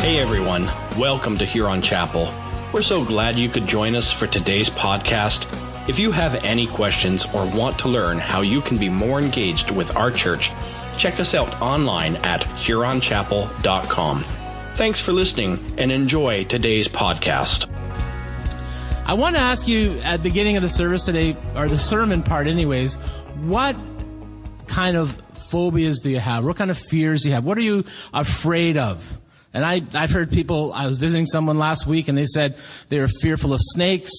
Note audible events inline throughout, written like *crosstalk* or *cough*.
Hey everyone, welcome to Huron Chapel. We're so glad you could join us for today's podcast. If you have any questions or want to learn how you can be more engaged with our church, check us out online at huronchapel.com. Thanks for listening and enjoy today's podcast. I want to ask you at the beginning of the service today, or the sermon part anyways, what kind of phobias do you have? What kind of fears do you have? What are you afraid of? And I, I've heard people, I was visiting someone last week and they said they were fearful of snakes.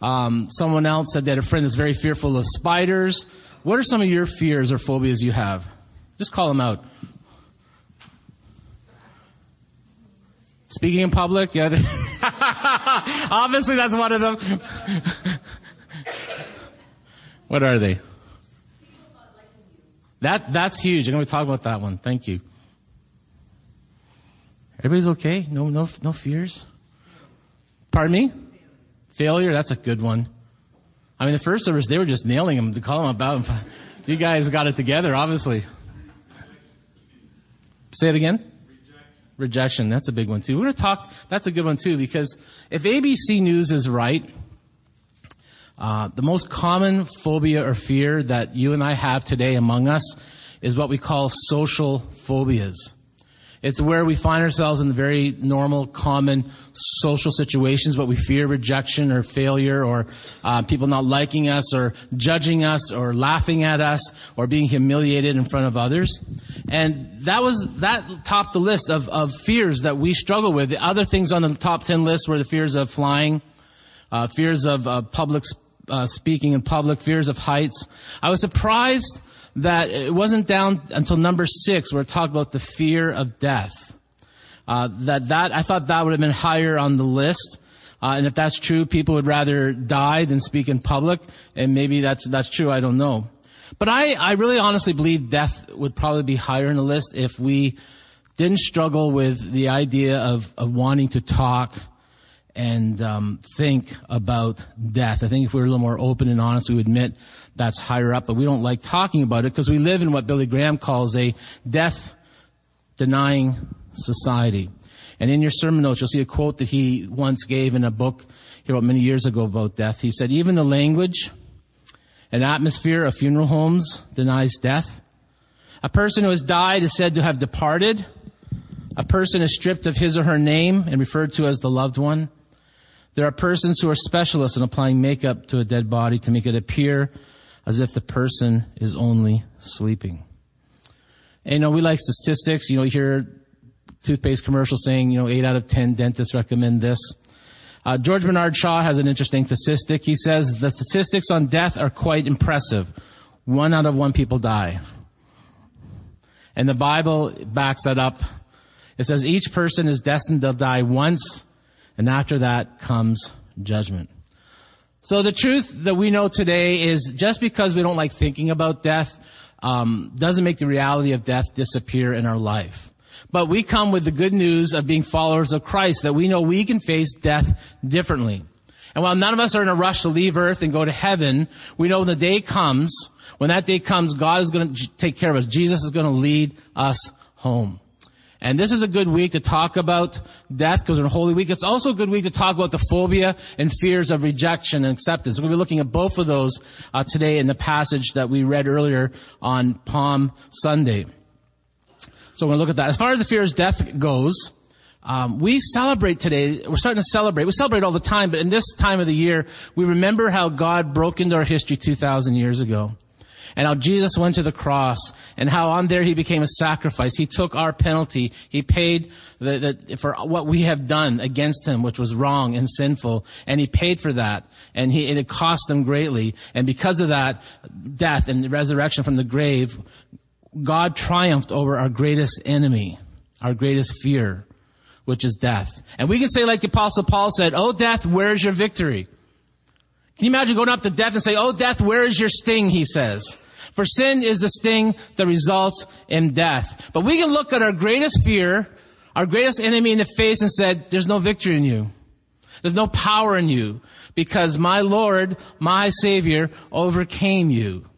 Um, someone else said they had a friend that's very fearful of spiders. What are some of your fears or phobias you have? Just call them out. Speaking in public, yeah. *laughs* Obviously, that's one of them. *laughs* what are they? That that's huge. I'm going to talk about that one. Thank you. Everybody's okay? No, no, no fears? Pardon me? Failure? That's a good one. I mean, the first service, they were just nailing them to call them about. *laughs* You guys got it together, obviously. Say it again. Rejection. Rejection. That's a big one too. We're going to talk, that's a good one too, because if ABC News is right, uh, the most common phobia or fear that you and I have today among us is what we call social phobias. It's where we find ourselves in very normal, common social situations, but we fear rejection or failure or uh, people not liking us or judging us or laughing at us or being humiliated in front of others. And that was, that topped the list of, of fears that we struggle with. The other things on the top 10 list were the fears of flying, uh, fears of uh, public uh, speaking in public, fears of heights. I was surprised that it wasn't down until number six where it talked about the fear of death. Uh, that that I thought that would have been higher on the list. Uh, and if that's true, people would rather die than speak in public. And maybe that's that's true. I don't know. But I, I really honestly believe death would probably be higher in the list if we didn't struggle with the idea of, of wanting to talk and um, think about death. I think if we were a little more open and honest, we would admit that's higher up, but we don't like talking about it because we live in what Billy Graham calls a death denying society. And in your sermon notes, you'll see a quote that he once gave in a book he wrote many years ago about death. He said, even the language and atmosphere of funeral homes denies death. A person who has died is said to have departed. A person is stripped of his or her name and referred to as the loved one. There are persons who are specialists in applying makeup to a dead body to make it appear as if the person is only sleeping. And, you know, we like statistics. You know, you hear toothpaste commercials saying, you know, eight out of ten dentists recommend this. Uh, George Bernard Shaw has an interesting statistic. He says the statistics on death are quite impressive. One out of one people die. And the Bible backs that up. It says each person is destined to die once, and after that comes judgment. So the truth that we know today is just because we don't like thinking about death um, doesn't make the reality of death disappear in our life. But we come with the good news of being followers of Christ that we know we can face death differently. And while none of us are in a rush to leave earth and go to heaven, we know when the day comes, when that day comes, God is going to take care of us. Jesus is going to lead us home. And this is a good week to talk about death because in Holy Week. It's also a good week to talk about the phobia and fears of rejection and acceptance. To be looking at both of those uh, today in the passage that we read earlier on Palm Sunday. So we're going to look at that. As far as the fears of death goes, um, we celebrate today. We're starting to celebrate. We celebrate all the time, but in this time of the year, we remember how God broke into our history 2,000 years ago and how Jesus went to the cross and how on there he became a sacrifice. He took our penalty. He paid the, the, for what we have done against him, which was wrong and sinful. And he paid for that. And he, it cost him greatly. And because of that, death and resurrection from the grave, God triumphed over our greatest enemy, our greatest fear, which is death. And we can say like the apostle Paul said, Oh death, where's your victory? Can you imagine going up to death and say, Oh, death, where is your sting? He says. For sin is the sting that results in death. But we can look at our greatest fear, our greatest enemy in the face and said, there's no victory in you. There's no power in you because my Lord, my Savior overcame you.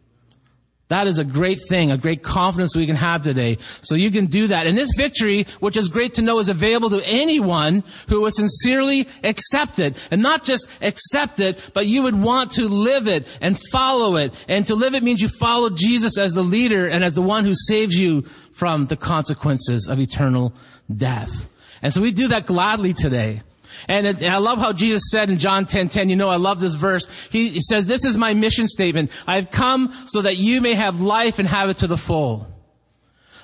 That is a great thing, a great confidence we can have today. So you can do that. And this victory, which is great to know, is available to anyone who will sincerely accept it. And not just accept it, but you would want to live it and follow it. And to live it means you follow Jesus as the leader and as the one who saves you from the consequences of eternal death. And so we do that gladly today. And, it, and, I love how Jesus said in John 10, 10, you know, I love this verse. He, he says, this is my mission statement. I've come so that you may have life and have it to the full.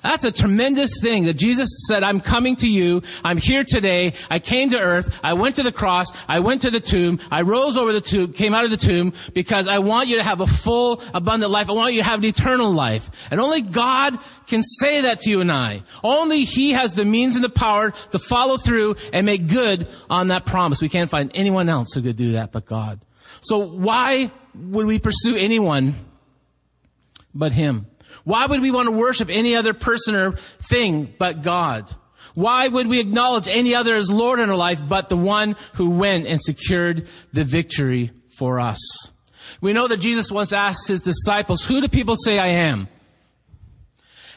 That's a tremendous thing that Jesus said, I'm coming to you. I'm here today. I came to earth. I went to the cross. I went to the tomb. I rose over the tomb, came out of the tomb because I want you to have a full, abundant life. I want you to have an eternal life. And only God can say that to you and I. Only He has the means and the power to follow through and make good on that promise. We can't find anyone else who could do that but God. So why would we pursue anyone but Him? Why would we want to worship any other person or thing but God? Why would we acknowledge any other as Lord in our life but the one who went and secured the victory for us? We know that Jesus once asked his disciples, who do people say I am?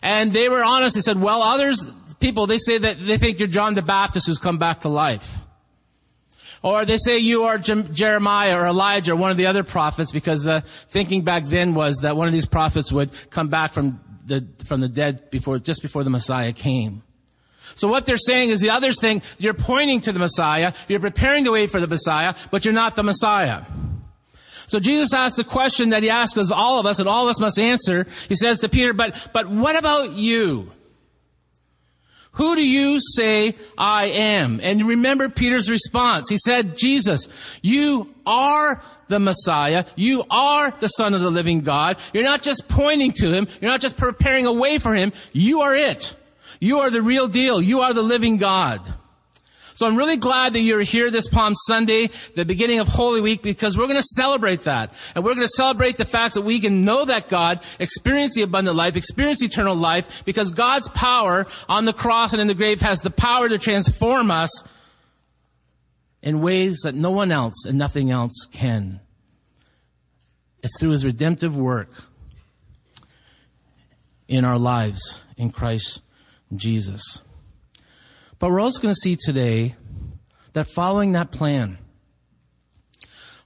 And they were honest. They said, well, others, people, they say that they think you're John the Baptist who's come back to life. Or they say you are Jeremiah or Elijah or one of the other prophets because the thinking back then was that one of these prophets would come back from the, from the dead before, just before the Messiah came. So what they're saying is the others think you're pointing to the Messiah, you're preparing the way for the Messiah, but you're not the Messiah. So Jesus asked the question that he asked us, all of us, and all of us must answer. He says to Peter, but, but what about you? Who do you say I am? And remember Peter's response. He said, Jesus, you are the Messiah. You are the Son of the living God. You're not just pointing to Him. You're not just preparing a way for Him. You are it. You are the real deal. You are the living God. So I'm really glad that you're here this Palm Sunday, the beginning of Holy Week, because we're going to celebrate that. And we're going to celebrate the fact that we can know that God, experience the abundant life, experience eternal life, because God's power on the cross and in the grave has the power to transform us in ways that no one else and nothing else can. It's through His redemptive work in our lives in Christ Jesus. But we're also going to see today that following that plan,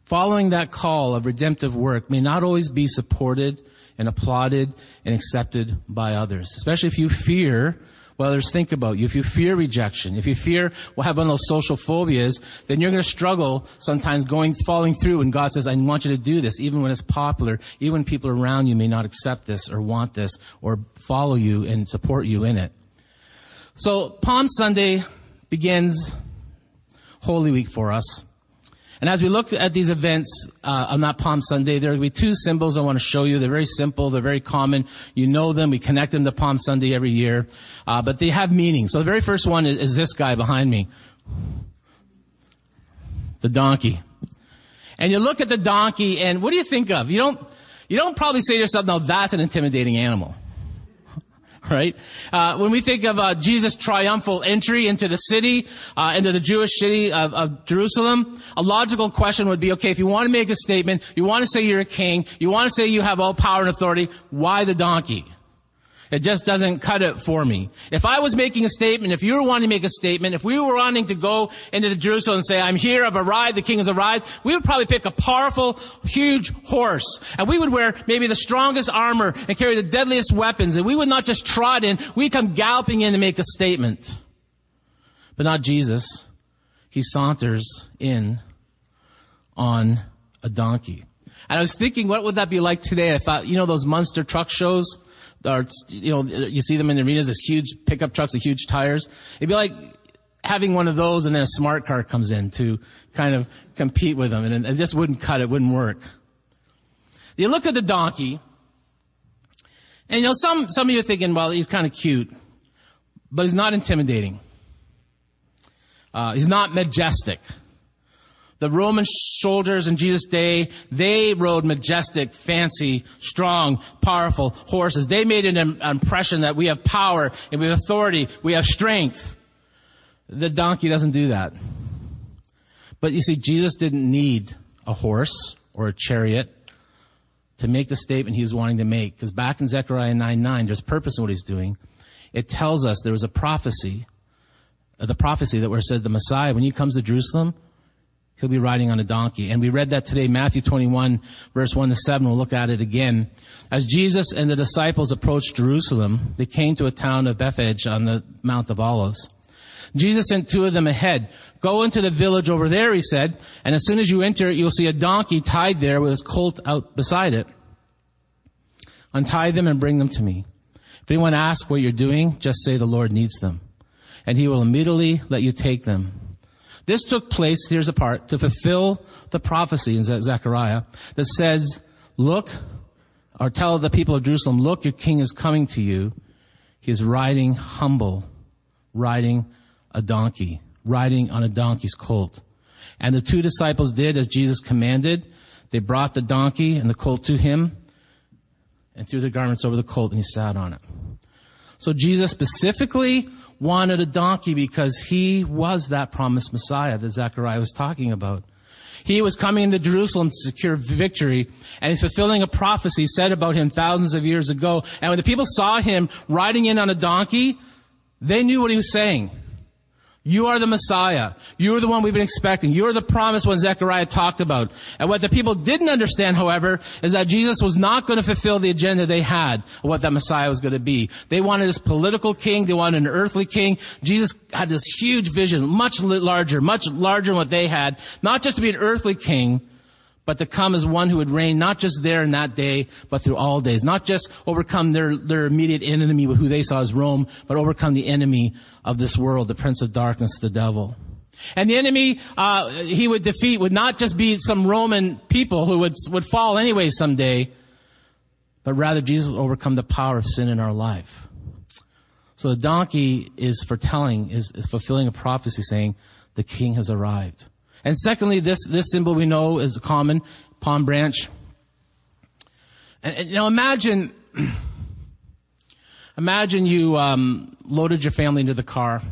following that call of redemptive work may not always be supported and applauded and accepted by others, especially if you fear what others think about you. If you fear rejection, if you fear we'll have one of those social phobias, then you're going to struggle sometimes going, following through when God says, I want you to do this, even when it's popular, even when people around you may not accept this or want this or follow you and support you in it. So Palm Sunday begins Holy Week for us. And as we look at these events uh, on that Palm Sunday, there will be two symbols I want to show you. They're very simple. They're very common. You know them. We connect them to Palm Sunday every year. Uh, but they have meaning. So the very first one is, is this guy behind me. The donkey. And you look at the donkey and what do you think of? You don't, you don't probably say to yourself, no, that's an intimidating animal. *laughs* right? Uh, when we think of uh, Jesus' triumphal entry into the city, uh, into the Jewish city of, of, Jerusalem, a logical question would be, okay, if you want to make a statement, you want to say you're a king, you want to say you have all power and authority, why the donkey? It just doesn't cut it for me. If I was making a statement, if you were wanting to make a statement, if we were wanting to go into Jerusalem and say, I'm here, I've arrived, the king has arrived, we would probably pick a powerful, huge horse. And we would wear maybe the strongest armor and carry the deadliest weapons. And we would not just trot in, we'd come galloping in to make a statement. But not Jesus. He saunters in on a donkey. And I was thinking, what would that be like today? I thought, you know, those monster truck shows? Or, you know, you see them in the arenas as huge pickup trucks with huge tires. It'd be like having one of those and then a smart car comes in to kind of compete with them and it just wouldn't cut, it wouldn't work. You look at the donkey and you know, some, some of you are thinking, well, he's kind of cute, but he's not intimidating. Uh, he's not majestic. The Roman soldiers in Jesus' day, they rode majestic, fancy, strong, powerful horses. They made an impression that we have power and we have authority, we have strength. The donkey doesn't do that. But you see, Jesus didn't need a horse or a chariot to make the statement he was wanting to make. Because back in Zechariah 9 9, there's purpose in what he's doing. It tells us there was a prophecy, the prophecy that where said the Messiah, when he comes to Jerusalem, he'll be riding on a donkey. And we read that today, Matthew 21, verse 1 to 7. We'll look at it again. As Jesus and the disciples approached Jerusalem, they came to a town of Bethphage on the Mount of Olives. Jesus sent two of them ahead. Go into the village over there, he said, and as soon as you enter you'll see a donkey tied there with his colt out beside it. Untie them and bring them to me. If anyone asks what you're doing, just say the Lord needs them. And he will immediately let you take them. This took place, here's a part, to fulfill the prophecy in Zechariah that says, look, or tell the people of Jerusalem, look, your king is coming to you. He is riding humble, riding a donkey, riding on a donkey's colt. And the two disciples did as Jesus commanded. They brought the donkey and the colt to him and threw their garments over the colt and he sat on it. So Jesus specifically wanted a donkey because he was that promised Messiah that Zechariah was talking about. He was coming into Jerusalem to secure victory, and he's fulfilling a prophecy said about him thousands of years ago. And when the people saw him riding in on a donkey, they knew what he was saying. You are the Messiah. You are the one we've been expecting. You are the promised one Zechariah talked about. And what the people didn't understand, however, is that Jesus was not going to fulfill the agenda they had of what that Messiah was going to be. They wanted this political king. They wanted an earthly king. Jesus had this huge vision, much larger, much larger than what they had. Not just to be an earthly king, but to come as one who would reign not just there in that day, but through all days. Not just overcome their, their immediate enemy, with who they saw as Rome, but overcome the enemy of this world, the prince of darkness, the devil. And the enemy uh, he would defeat would not just be some Roman people who would would fall anyway someday, but rather Jesus would overcome the power of sin in our life. So the donkey is foretelling, is, is fulfilling a prophecy saying, the king has arrived. And secondly, this, this symbol we know is a common, palm branch. And, and know, imagine, *clears throat* imagine you um, loaded your family into the car.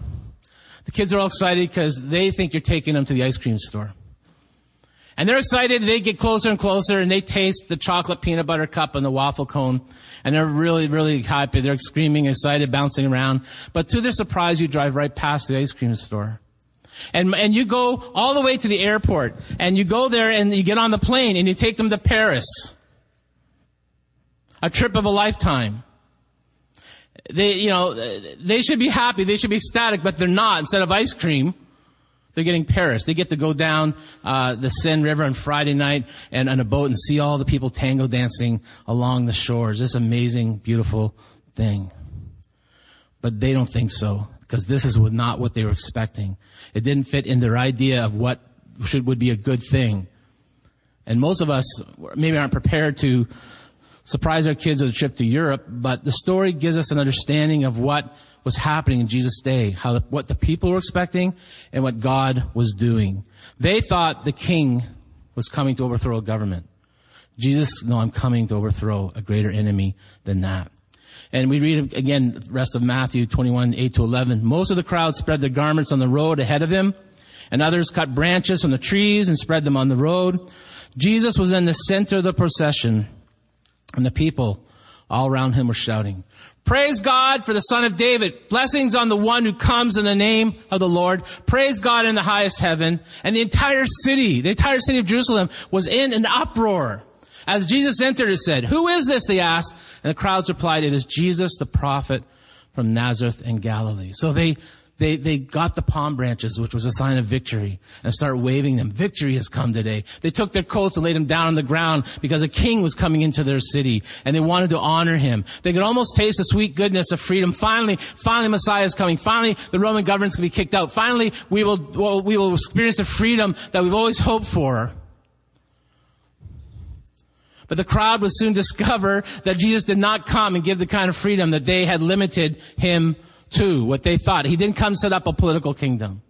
The kids are all excited because they think you're taking them to the ice cream store. And they're excited, they get closer and closer, and they taste the chocolate peanut butter cup and the waffle cone, and they're really, really happy. They're screaming, excited, bouncing around. But to their surprise, you drive right past the ice cream store. And, and you go all the way to the airport and you go there and you get on the plane and you take them to Paris. A trip of a lifetime. They, you know, they should be happy. They should be ecstatic, but they're not. Instead of ice cream, they're getting Paris. They get to go down uh, the Seine River on Friday night and on a boat and see all the people tango dancing along the shores. This amazing, beautiful thing. But they don't think so because this is not what they were expecting. It didn't fit in their idea of what should would be a good thing. And most of us maybe aren't prepared to surprise our kids with a trip to Europe, but the story gives us an understanding of what was happening in Jesus' day, how the, what the people were expecting and what God was doing. They thought the king was coming to overthrow a government. Jesus, no, I'm coming to overthrow a greater enemy than that. And we read again the rest of Matthew 21, 8 to 11. Most of the crowd spread their garments on the road ahead of him, and others cut branches from the trees and spread them on the road. Jesus was in the center of the procession, and the people all around him were shouting, Praise God for the Son of David. Blessings on the one who comes in the name of the Lord. Praise God in the highest heaven. And the entire city, the entire city of Jerusalem was in an uproar. As Jesus entered, it said, Who is this? They asked. And the crowds replied, It is Jesus, the prophet from Nazareth in Galilee. So they, they, they got the palm branches, which was a sign of victory, and start waving them. Victory has come today. They took their coats and laid them down on the ground because a king was coming into their city, and they wanted to honor him. They could almost taste the sweet goodness of freedom. Finally, finally Messiah is coming. Finally, the Roman government's going to be kicked out. Finally, we will, well, we will experience the freedom that we've always hoped for. But the crowd would soon discover that Jesus did not come and give the kind of freedom that they had limited him to, what they thought. He didn't come set up a political kingdom.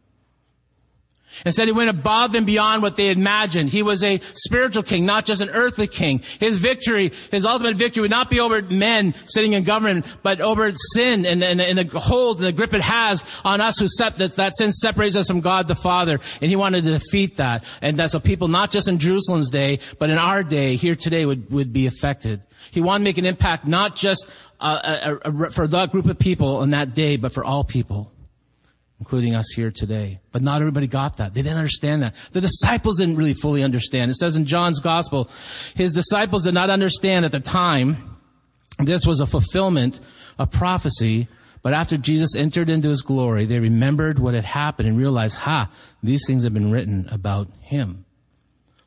Instead, he went above and beyond what they imagined. He was a spiritual king, not just an earthly king. His victory, his ultimate victory would not be over men sitting in government, but over sin and, and, and the hold and the grip it has on us who set, that, that sin separates us from God the Father. And he wanted to defeat that. And that's what people, not just in Jerusalem's day, but in our day, here today, would, would be affected. He wanted to make an impact, not just uh, a, a, for that group of people in that day, but for all people including us here today. But not everybody got that. They didn't understand that. The disciples didn't really fully understand. It says in John's gospel, his disciples did not understand at the time this was a fulfillment of prophecy. But after Jesus entered into his glory, they remembered what had happened and realized, ha, these things have been written about him.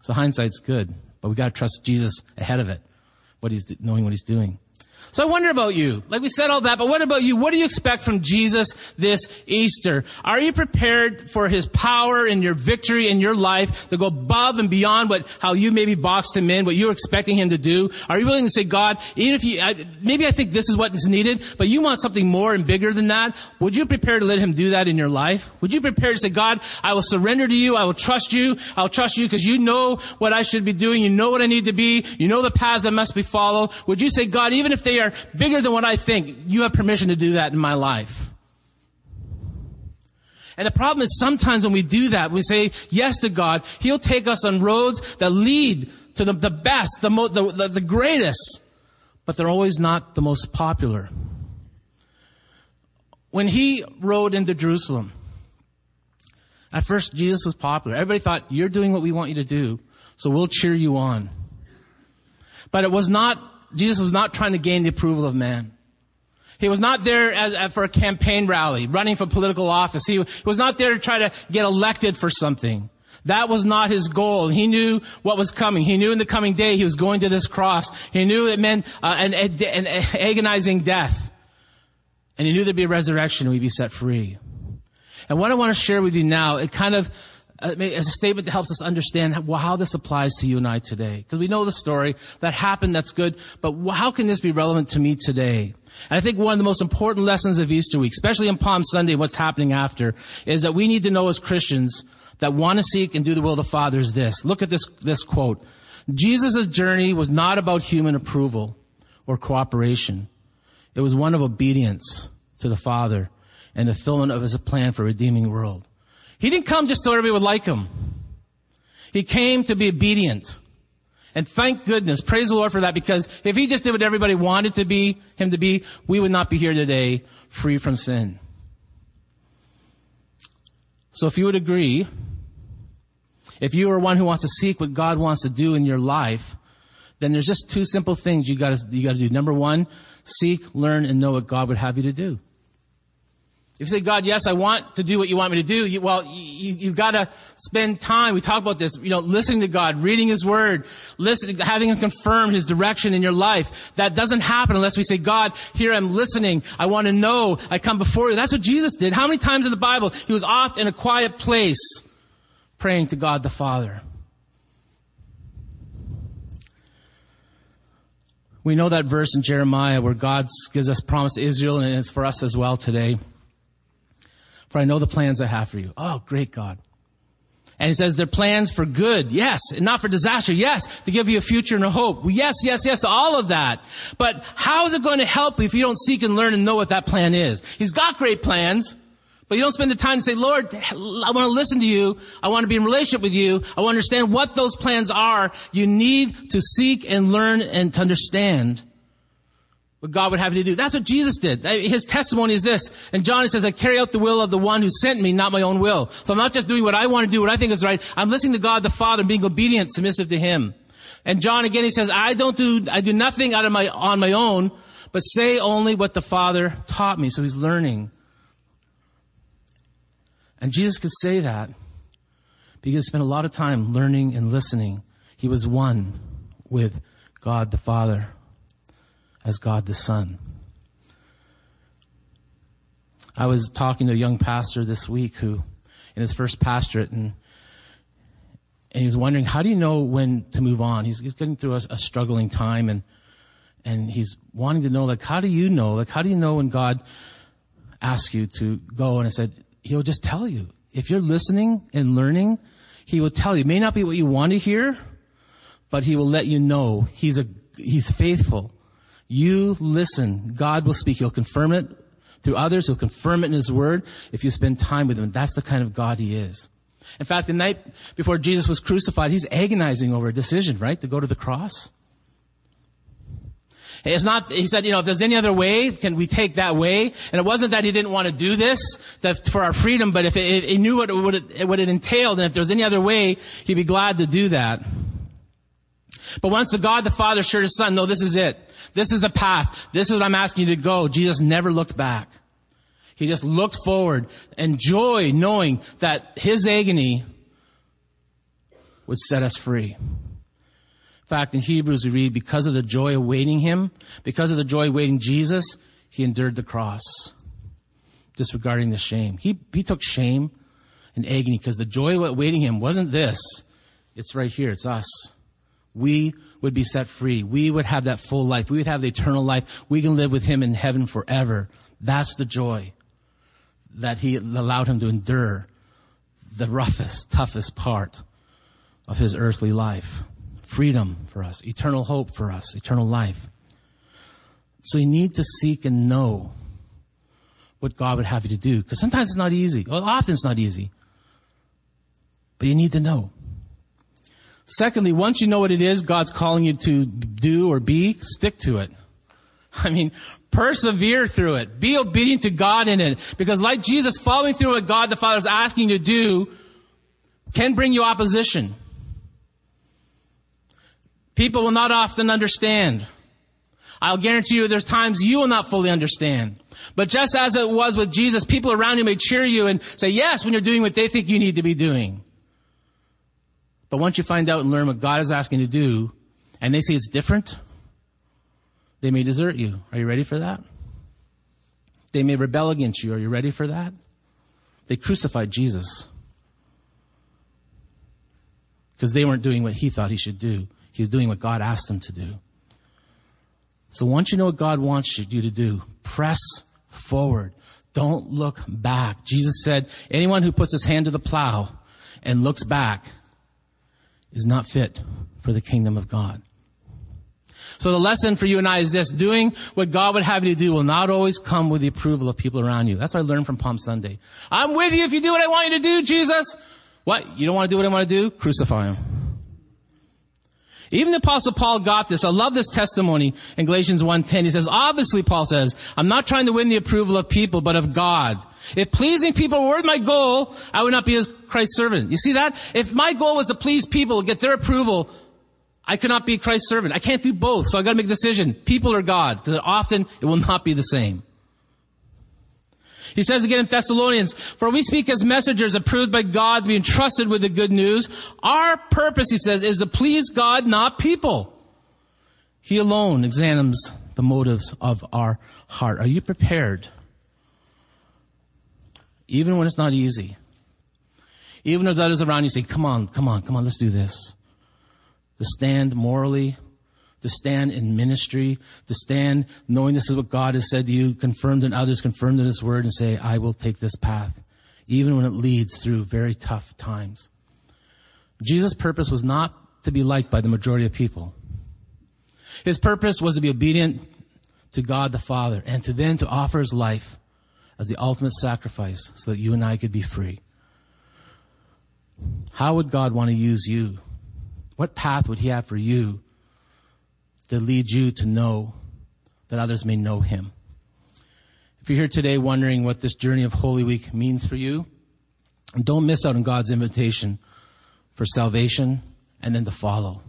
So hindsight's good, but we gotta trust Jesus ahead of it, what he's, knowing what he's doing. So I wonder about you. Like we said all that, but what about you? What do you expect from Jesus this Easter? Are you prepared for his power and your victory in your life to go above and beyond what, how you maybe boxed him in, what you're expecting him to do? Are you willing to say, God, even if you, I, maybe I think this is what is needed, but you want something more and bigger than that? Would you prepare to let him do that in your life? Would you prepare to say, God, I will surrender to you. I will trust you. I'll trust you because you know what I should be doing. You know what I need to be. You know the paths that must be followed. Would you say, God, even if they are bigger than what I think. You have permission to do that in my life. And the problem is sometimes when we do that, we say yes to God, He'll take us on roads that lead to the, the best, the, mo- the, the, the greatest, but they're always not the most popular. When He rode into Jerusalem, at first Jesus was popular. Everybody thought, you're doing what we want you to do, so we'll cheer you on. But it was not Jesus was not trying to gain the approval of man. He was not there as, for a campaign rally, running for political office. He, was not there to try to get elected for something. That was not his goal. He knew what was coming. He knew in the coming day he was going to this cross. He knew it meant uh, an, an agonizing death. And he knew there'd be a resurrection and we'd be set free. And what I want to share with you now, it kind of Uh, as a statement that helps us understand how this applies to you and I today. Because we know the story that happened, that's good, but how can this be relevant to me today? And I think one of the most important lessons of Easter week, especially on Palm Sunday, what's happening after, is that we need to know as Christians that want to seek and do the will of the Father is this. Look at this, this quote. Jesus' journey was not about human approval or cooperation. It was one of obedience to the Father and the fulfillment of his plan for redeeming world. He didn't come just so everybody would like him. He came to be obedient. And thank goodness, praise the Lord for that, because if he just did what everybody wanted to be, him to be, we would not be here today free from sin. So if you would agree, if you are one who wants to seek what God wants to do in your life, then there's just two simple things you gotta, you gotta do. Number one, seek, learn, and know what God would have you to do. If you say, God, yes, I want to do what you want me to do, you, well, you, have got to spend time. We talk about this, you know, listening to God, reading His Word, listening, having Him confirm His direction in your life. That doesn't happen unless we say, God, here I'm listening. I want to know. I come before you. That's what Jesus did. How many times in the Bible He was off in a quiet place praying to God the Father? We know that verse in Jeremiah where God gives us promise to Israel and it's for us as well today for I know the plans I have for you. Oh, great God. And he says they're plans for good, yes, and not for disaster, yes, to give you a future and a hope. Yes, yes, yes to all of that. But how is it going to help you if you don't seek and learn and know what that plan is? He's got great plans, but you don't spend the time to say, Lord, I want to listen to you. I want to be in relationship with you. I want to understand what those plans are. You need to seek and learn and to understand what God would have you to do. That's what Jesus did. His testimony is this. And John says, I carry out the will of the one who sent me, not my own will. So I'm not just doing what I want to do, what I think is right. I'm listening to God the Father and being obedient, submissive to Him. And John again, he says, I don't do, I do nothing out of my, on my own, but say only what the Father taught me. So he's learning. And Jesus could say that because he spent a lot of time learning and listening. He was one with God the Father as God the Son. I was talking to a young pastor this week who, in his first pastorate, and and he was wondering, how do you know when to move on? He's, he's getting through a, a struggling time, and and he's wanting to know, like, how do you know? Like, how do you know when God asks you to go? And I said, He'll just tell you. if you're listening and learning, he will tell you. It may not be what you want to hear, but he will let you know he's a, he's faithful. You listen. God will speak. He'll confirm it through others. He'll confirm it in his word if you spend time with him. That's the kind of God he is. In fact, the night before Jesus was crucified, he's agonizing over a decision, right? To go to the cross. It's not, he said, you know, if there's any other way, can we take that way? And it wasn't that he didn't want to do this for our freedom, but if he knew what it, what, it, what it entailed, and if there's any other way, he'd be glad to do that. But once the God the Father assured his son, no, this is it. This is the path. This is what I'm asking you to go. Jesus never looked back. He just looked forward and joy knowing that his agony would set us free. In fact, in Hebrews we read, because of the joy awaiting him, because of the joy awaiting Jesus, he endured the cross, disregarding the shame. He, he took shame and agony because the joy awaiting him wasn't this. It's right here. It's us. We would be set free. We would have that full life. We would have the eternal life. We can live with him in heaven forever. That's the joy that he allowed him to endure the roughest, toughest part of his earthly life. Freedom for us, eternal hope for us, eternal life. So you need to seek and know what God would have you to do. Because sometimes it's not easy. Well, often it's not easy. But you need to know. Secondly, once you know what it is God's calling you to do or be, stick to it. *laughs* I mean, persevere through it. Be obedient to God in it. Because like Jesus, following through what God the Father is asking you to do can bring you opposition. People will not often understand. I'll guarantee you there's times you will not fully understand. But just as it was with Jesus, people around you may cheer you and say yes when you're doing what they think you need to be doing. But once you find out and learn what God is asking you to do, and they say it's different, they may desert you. Are you ready for that? They may rebel against you. Are you ready for that? They crucified Jesus because they weren't doing what he thought he should do. He was doing what God asked him to do. So once you know what God wants you to do, press forward. Don't look back. Jesus said, anyone who puts his hand to the plow and looks back is not fit for the kingdom of God. So the lesson for you and I is this, doing what God would have you to do will not always come with the approval of people around you. That's what I learned from Palm Sunday. I'm with you if you do what I want you to do, Jesus. What? You don't want to do what I want to do? Crucify him. Even the apostle Paul got this. I love this testimony in Galatians 1.10. He says, obviously, Paul says, I'm not trying to win the approval of people, but of God. If pleasing people were my goal, I would not be a Christ's servant. You see that? If my goal was to please people, get their approval, I could not be Christ's servant. I can't do both, so I gotta make a decision. People or God, because often it will not be the same. He says again in Thessalonians, for we speak as messengers approved by God to be entrusted with the good news. Our purpose, he says, is to please God, not people. He alone examines the motives of our heart. Are you prepared? Even when it's not easy. Even if others around you say, come on, come on, come on, let's do this. To stand morally, to stand in ministry, to stand knowing this is what God has said to you, confirmed in others, confirmed in His Word, and say, I will take this path, even when it leads through very tough times. Jesus' purpose was not to be liked by the majority of people. His purpose was to be obedient to God the Father and to then to offer His life as the ultimate sacrifice so that you and I could be free. How would God want to use you? What path would He have for you to lead you to know that others may know him. If you're here today wondering what this journey of Holy Week means for you, don't miss out on God's invitation for salvation and then to follow.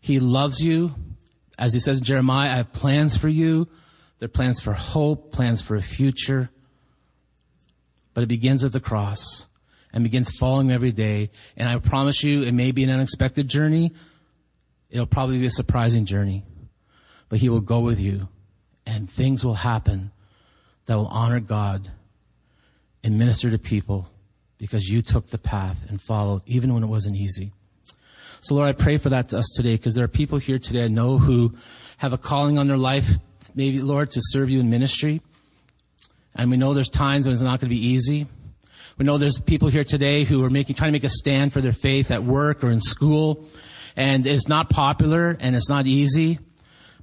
He loves you. As he says in Jeremiah, I have plans for you. They're plans for hope, plans for a future. But it begins at the cross and begins following every day. And I promise you, it may be an unexpected journey, It'll probably be a surprising journey, but He will go with you and things will happen that will honor God and minister to people because you took the path and followed even when it wasn't easy. So Lord, I pray for that to us today because there are people here today I know who have a calling on their life, maybe Lord, to serve you in ministry. And we know there's times when it's not going to be easy. We know there's people here today who are making, trying to make a stand for their faith at work or in school, and it's not popular and it's not easy.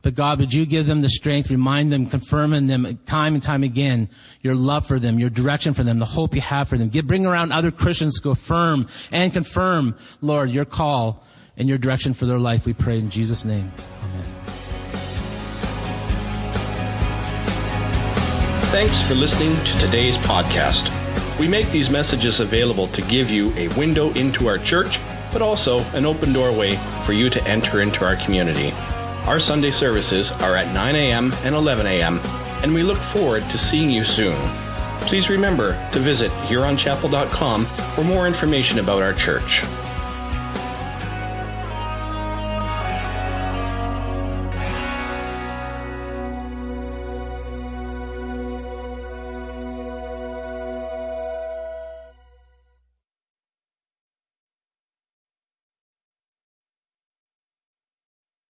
But God, would you give them the strength, remind them, confirming them time and time again, your love for them, your direction for them, the hope you have for them. Bring around other Christians to affirm and confirm, Lord, your call and your direction for their life. We pray in Jesus' name. Amen. Thanks for listening to today's podcast. We make these messages available to give you a window into our church, but also an open doorway for you to enter into our community. Our Sunday services are at 9 a.m. and 11 a.m., and we look forward to seeing you soon. Please remember to visit HuronChapel.com for more information about our church.